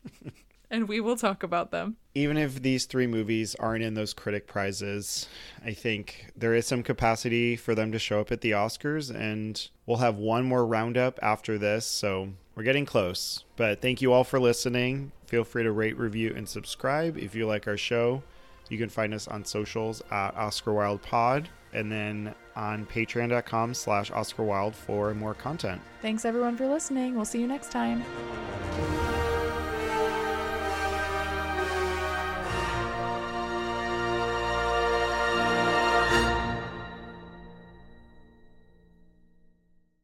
and we will talk about them. Even if these three movies aren't in those critic prizes, I think there is some capacity for them to show up at the Oscars, and we'll have one more roundup after this. So we're getting close. But thank you all for listening. Feel free to rate, review, and subscribe if you like our show. You can find us on socials at Oscar Wilde Pod, and then on patreon.com slash Oscar Wilde for more content. Thanks everyone for listening. We'll see you next time.